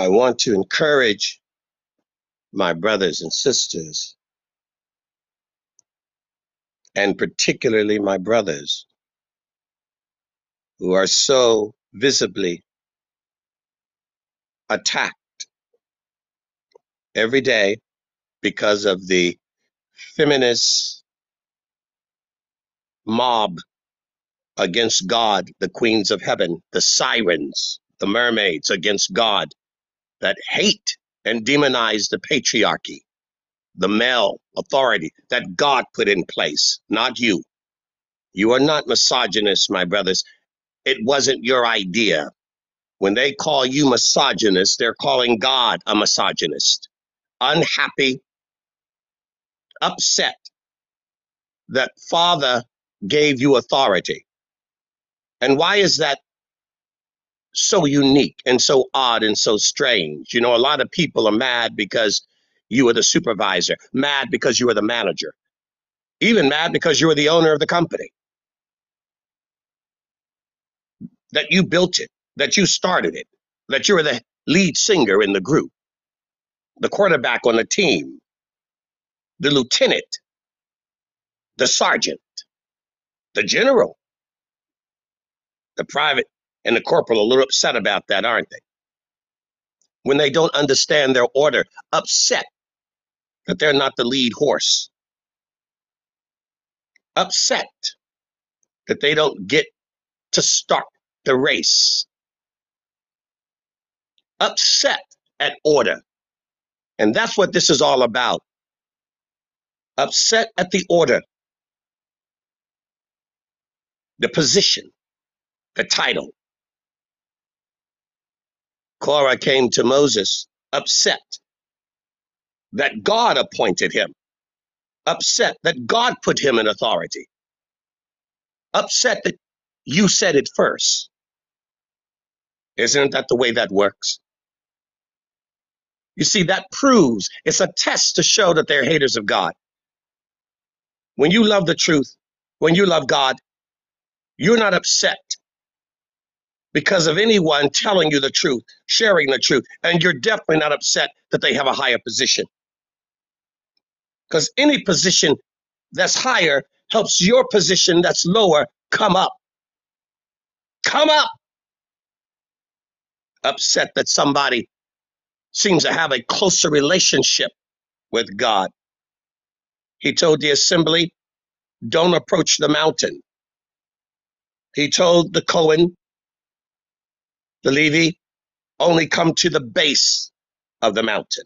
I want to encourage my brothers and sisters, and particularly my brothers who are so visibly attacked every day because of the feminist mob against God, the queens of heaven, the sirens, the mermaids against God that hate and demonize the patriarchy, the male authority that God put in place, not you. You are not misogynist, my brothers. It wasn't your idea. When they call you misogynist, they're calling God a misogynist. Unhappy, upset that Father gave you authority. And why is that so unique and so odd and so strange? You know, a lot of people are mad because you were the supervisor, mad because you were the manager, even mad because you were the owner of the company, that you built it, that you started it, that you were the lead singer in the group, the quarterback on the team, the lieutenant, the sergeant, the general, the private, and the corporal a little upset about that, aren't they? When they don't understand their order, upset that they're not the lead horse, upset that they don't get to start the race, upset at order. And that's what this is all about. Upset at the order, the position, the title. Korah came to Moses upset that God appointed him, upset that God put him in authority, upset that you said it first. Isn't that the way that works? You see, that proves it's a test to show that they're haters of God. When you love the truth, when you love God, you're not upset because of anyone telling you the truth, sharing the truth, and you're definitely not upset that they have a higher position. Because any position that's higher helps your position that's lower come up. Come up. Upset that somebody seems to have a closer relationship with God. He told the assembly, don't approach the mountain. He told the Cohen, the Levi, only come to the base of the mountain.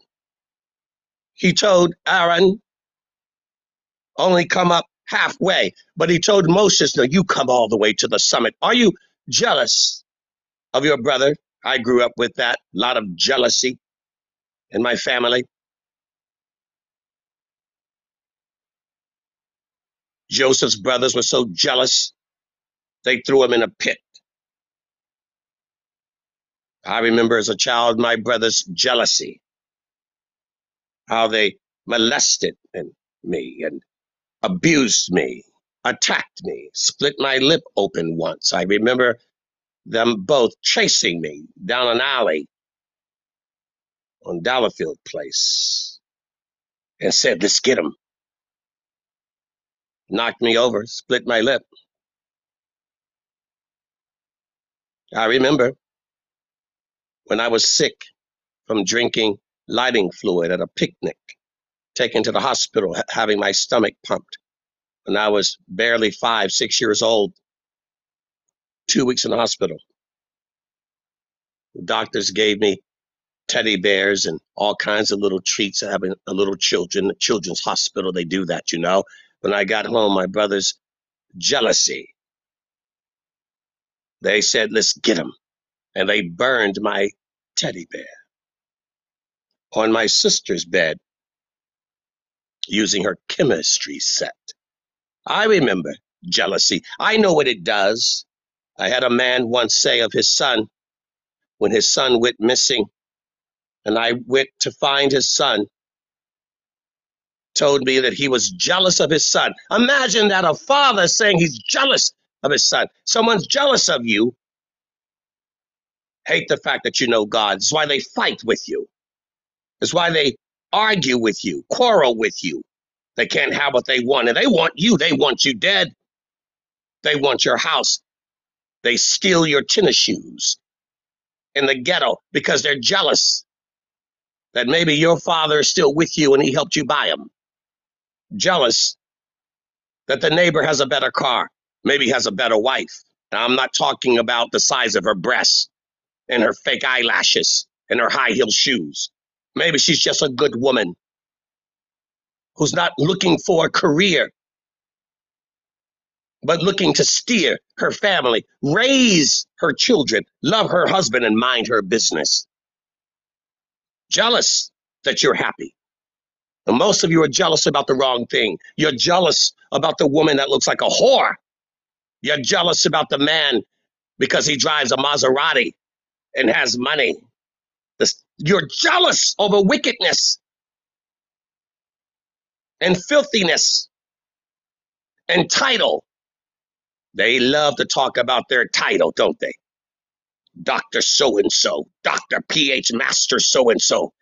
He told Aaron, only come up halfway. But he told Moses, no, you come all the way to the summit. Are you jealous of your brother? I grew up with that, a lot of jealousy in my family. Joseph's brothers were so jealous, they threw him in a pit. I remember as a child my brother's jealousy, how they molested me and abused me, attacked me, split my lip open once. I remember them both chasing me down an alley on Delafield Place and said, Let's get him. Knocked me over, split my lip. I remember when I was sick from drinking lighting fluid at a picnic, taken to the hospital, ha- having my stomach pumped. When I was barely five, six years old, two weeks in the hospital. The doctors gave me teddy bears and all kinds of little treats having a little children children's hospital they do that you know when i got home my brothers jealousy they said let's get him and they burned my teddy bear on my sister's bed using her chemistry set i remember jealousy i know what it does i had a man once say of his son when his son went missing and i went to find his son told me that he was jealous of his son. Imagine that a father saying he's jealous of his son. Someone's jealous of you, hate the fact that you know God. It's why they fight with you. It's why they argue with you, quarrel with you. They can't have what they want, and they want you. They want you dead. They want your house. They steal your tennis shoes in the ghetto because they're jealous that maybe your father is still with you and he helped you buy them. Jealous that the neighbor has a better car, maybe has a better wife. Now, I'm not talking about the size of her breasts and her fake eyelashes and her high heel shoes. Maybe she's just a good woman who's not looking for a career, but looking to steer her family, raise her children, love her husband, and mind her business. Jealous that you're happy. And most of you are jealous about the wrong thing. You're jealous about the woman that looks like a whore. You're jealous about the man because he drives a Maserati and has money. This- You're jealous over wickedness and filthiness and title. They love to talk about their title, don't they? Dr. So and so, Dr. PH Master so and so.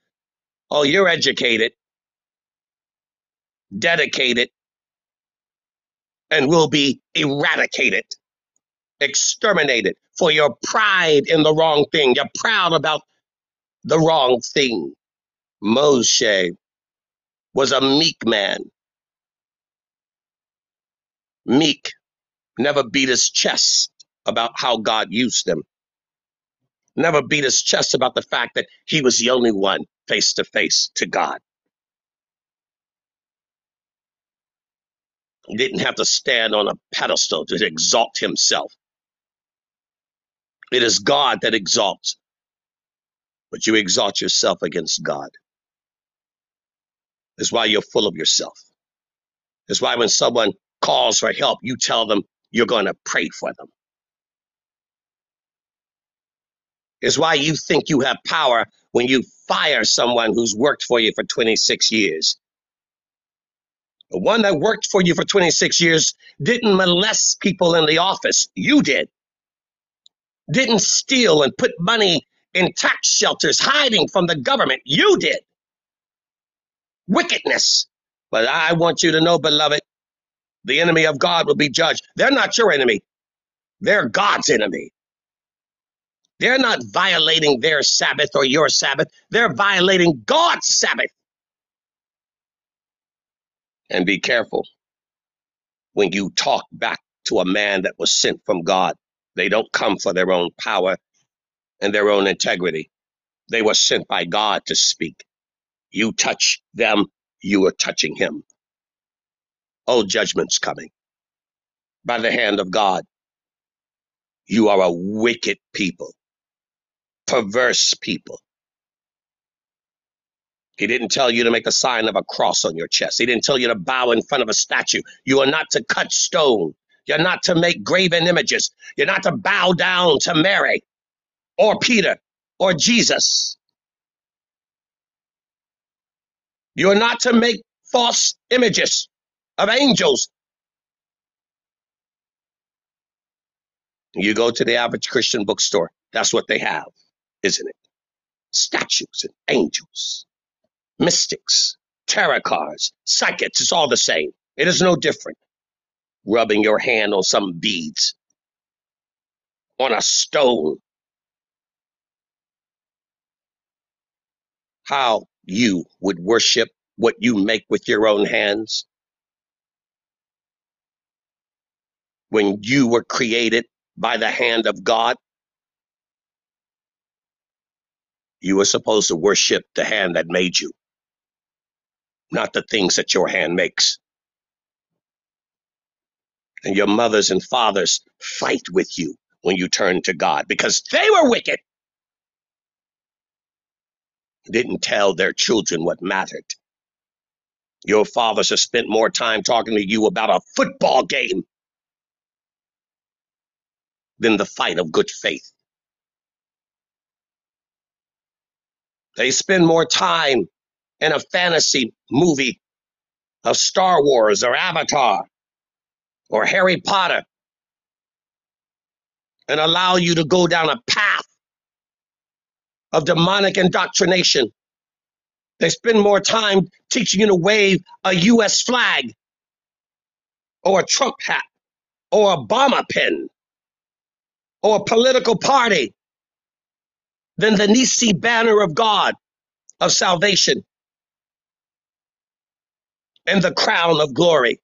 Oh, you're educated, dedicated, and will be eradicated, exterminated for your pride in the wrong thing. You're proud about the wrong thing. Moshe was a meek man, meek, never beat his chest about how God used him, never beat his chest about the fact that he was the only one face to face to God. He didn't have to stand on a pedestal to exalt himself. It is God that exalts, but you exalt yourself against God. That's why you're full of yourself. That's why when someone calls for help, you tell them you're going to pray for them. It's why you think you have power when you fire someone who's worked for you for 26 years. The one that worked for you for 26 years didn't molest people in the office. You did. Didn't steal and put money in tax shelters hiding from the government. You did. Wickedness. But I want you to know, beloved, the enemy of God will be judged. They're not your enemy, they're God's enemy. They're not violating their Sabbath or your Sabbath, they're violating God's Sabbath. And be careful when you talk back to a man that was sent from God. They don't come for their own power and their own integrity. They were sent by God to speak. You touch them, you are touching him. Oh, judgment's coming by the hand of God. You are a wicked people, perverse people. He didn't tell you to make a sign of a cross on your chest. He didn't tell you to bow in front of a statue. You are not to cut stone. You're not to make graven images. You're not to bow down to Mary or Peter or Jesus. You're not to make false images of angels. You go to the average Christian bookstore, that's what they have, isn't it? Statues and angels, mystics, tarot cards, psychics, it's all the same. It is no different. Rubbing your hand on some beads, on a stone, how you would worship what you make with your own hands when you were created by the hand of God. You were supposed to worship the hand that made you, not the things that your hand makes. And your mothers and fathers fight with you when you turn to God because they were wicked, didn't tell their children what mattered. Your fathers have spent more time talking to you about a football game than the fight of good faith. They spend more time in a fantasy movie of Star Wars or Avatar or Harry Potter and allow you to go down a path of demonic indoctrination. They spend more time teaching you to wave a U.S. flag or a Trump hat or a Obama pin or a political party than the Nissi banner of God of salvation and the crown of glory.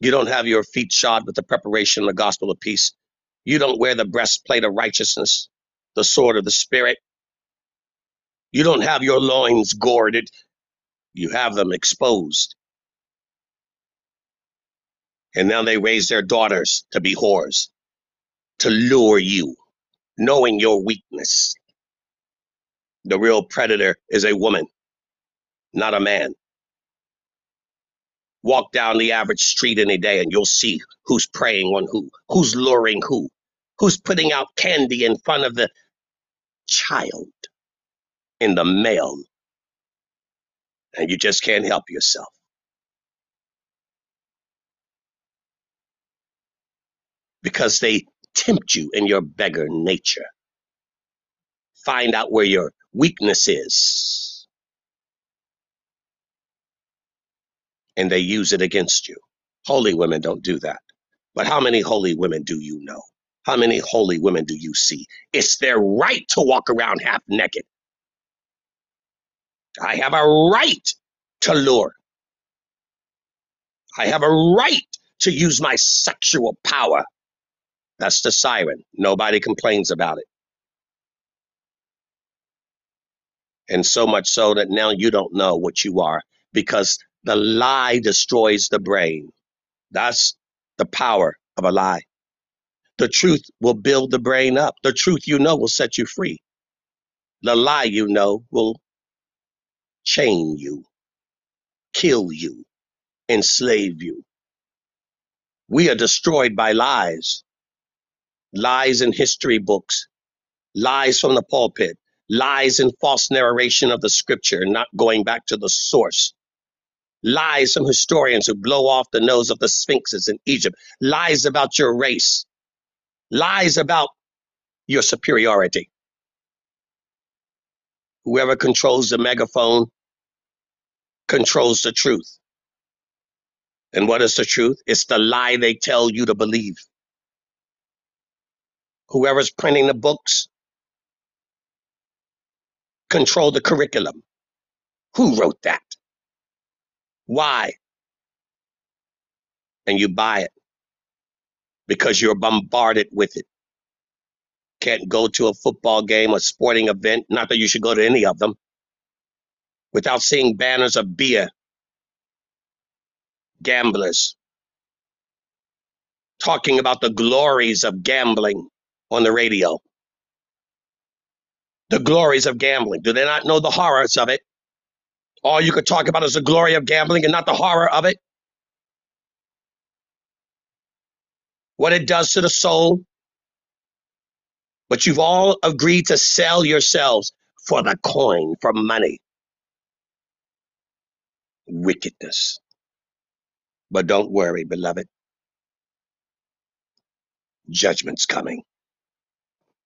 You don't have your feet shod with the preparation of the gospel of peace. You don't wear the breastplate of righteousness, the sword of the spirit. You don't have your loins girded. You have them exposed. And now they raise their daughters to be whores, to lure you, knowing your weakness. The real predator is a woman, not a man. Walk down the average street any day and you'll see who's preying on who, who's luring who, who's putting out candy in front of the child in the mail. And you just can't help yourself because they tempt you in your beggar nature. Find out where your weakness is and they use it against you. Holy women don't do that. But how many holy women do you know? How many holy women do you see? It's their right to walk around half naked. I have a right to lure. I have a right to use my sexual power. That's the siren. Nobody complains about it. And so much so that now you don't know what you are because the lie destroys the brain. That's the power of a lie. The truth will build the brain up. The truth you know will set you free. The lie you know will chain you, kill you, enslave you. We are destroyed by lies, lies in history books, lies from the pulpit, lies and false narration of the scripture, not going back to the source. Lies from historians who blow off the nose of the sphinxes in Egypt, lies about your race, lies about your superiority. Whoever controls the megaphone controls the truth. And what is the truth? It's the lie they tell you to believe. Whoever's printing the books control the curriculum. Who wrote that? Why? And you buy it because you're bombarded with it. Can't go to a football game, a sporting event, not that you should go to any of them, without seeing banners of beer, gamblers, talking about the glories of gambling on the radio. The glories of gambling. Do they not know the horrors of it? All you could talk about is the glory of gambling and not the horror of it. What it does to the soul. But you've all agreed to sell yourselves for the coin, for money. Wickedness. But don't worry, beloved. Judgment's coming.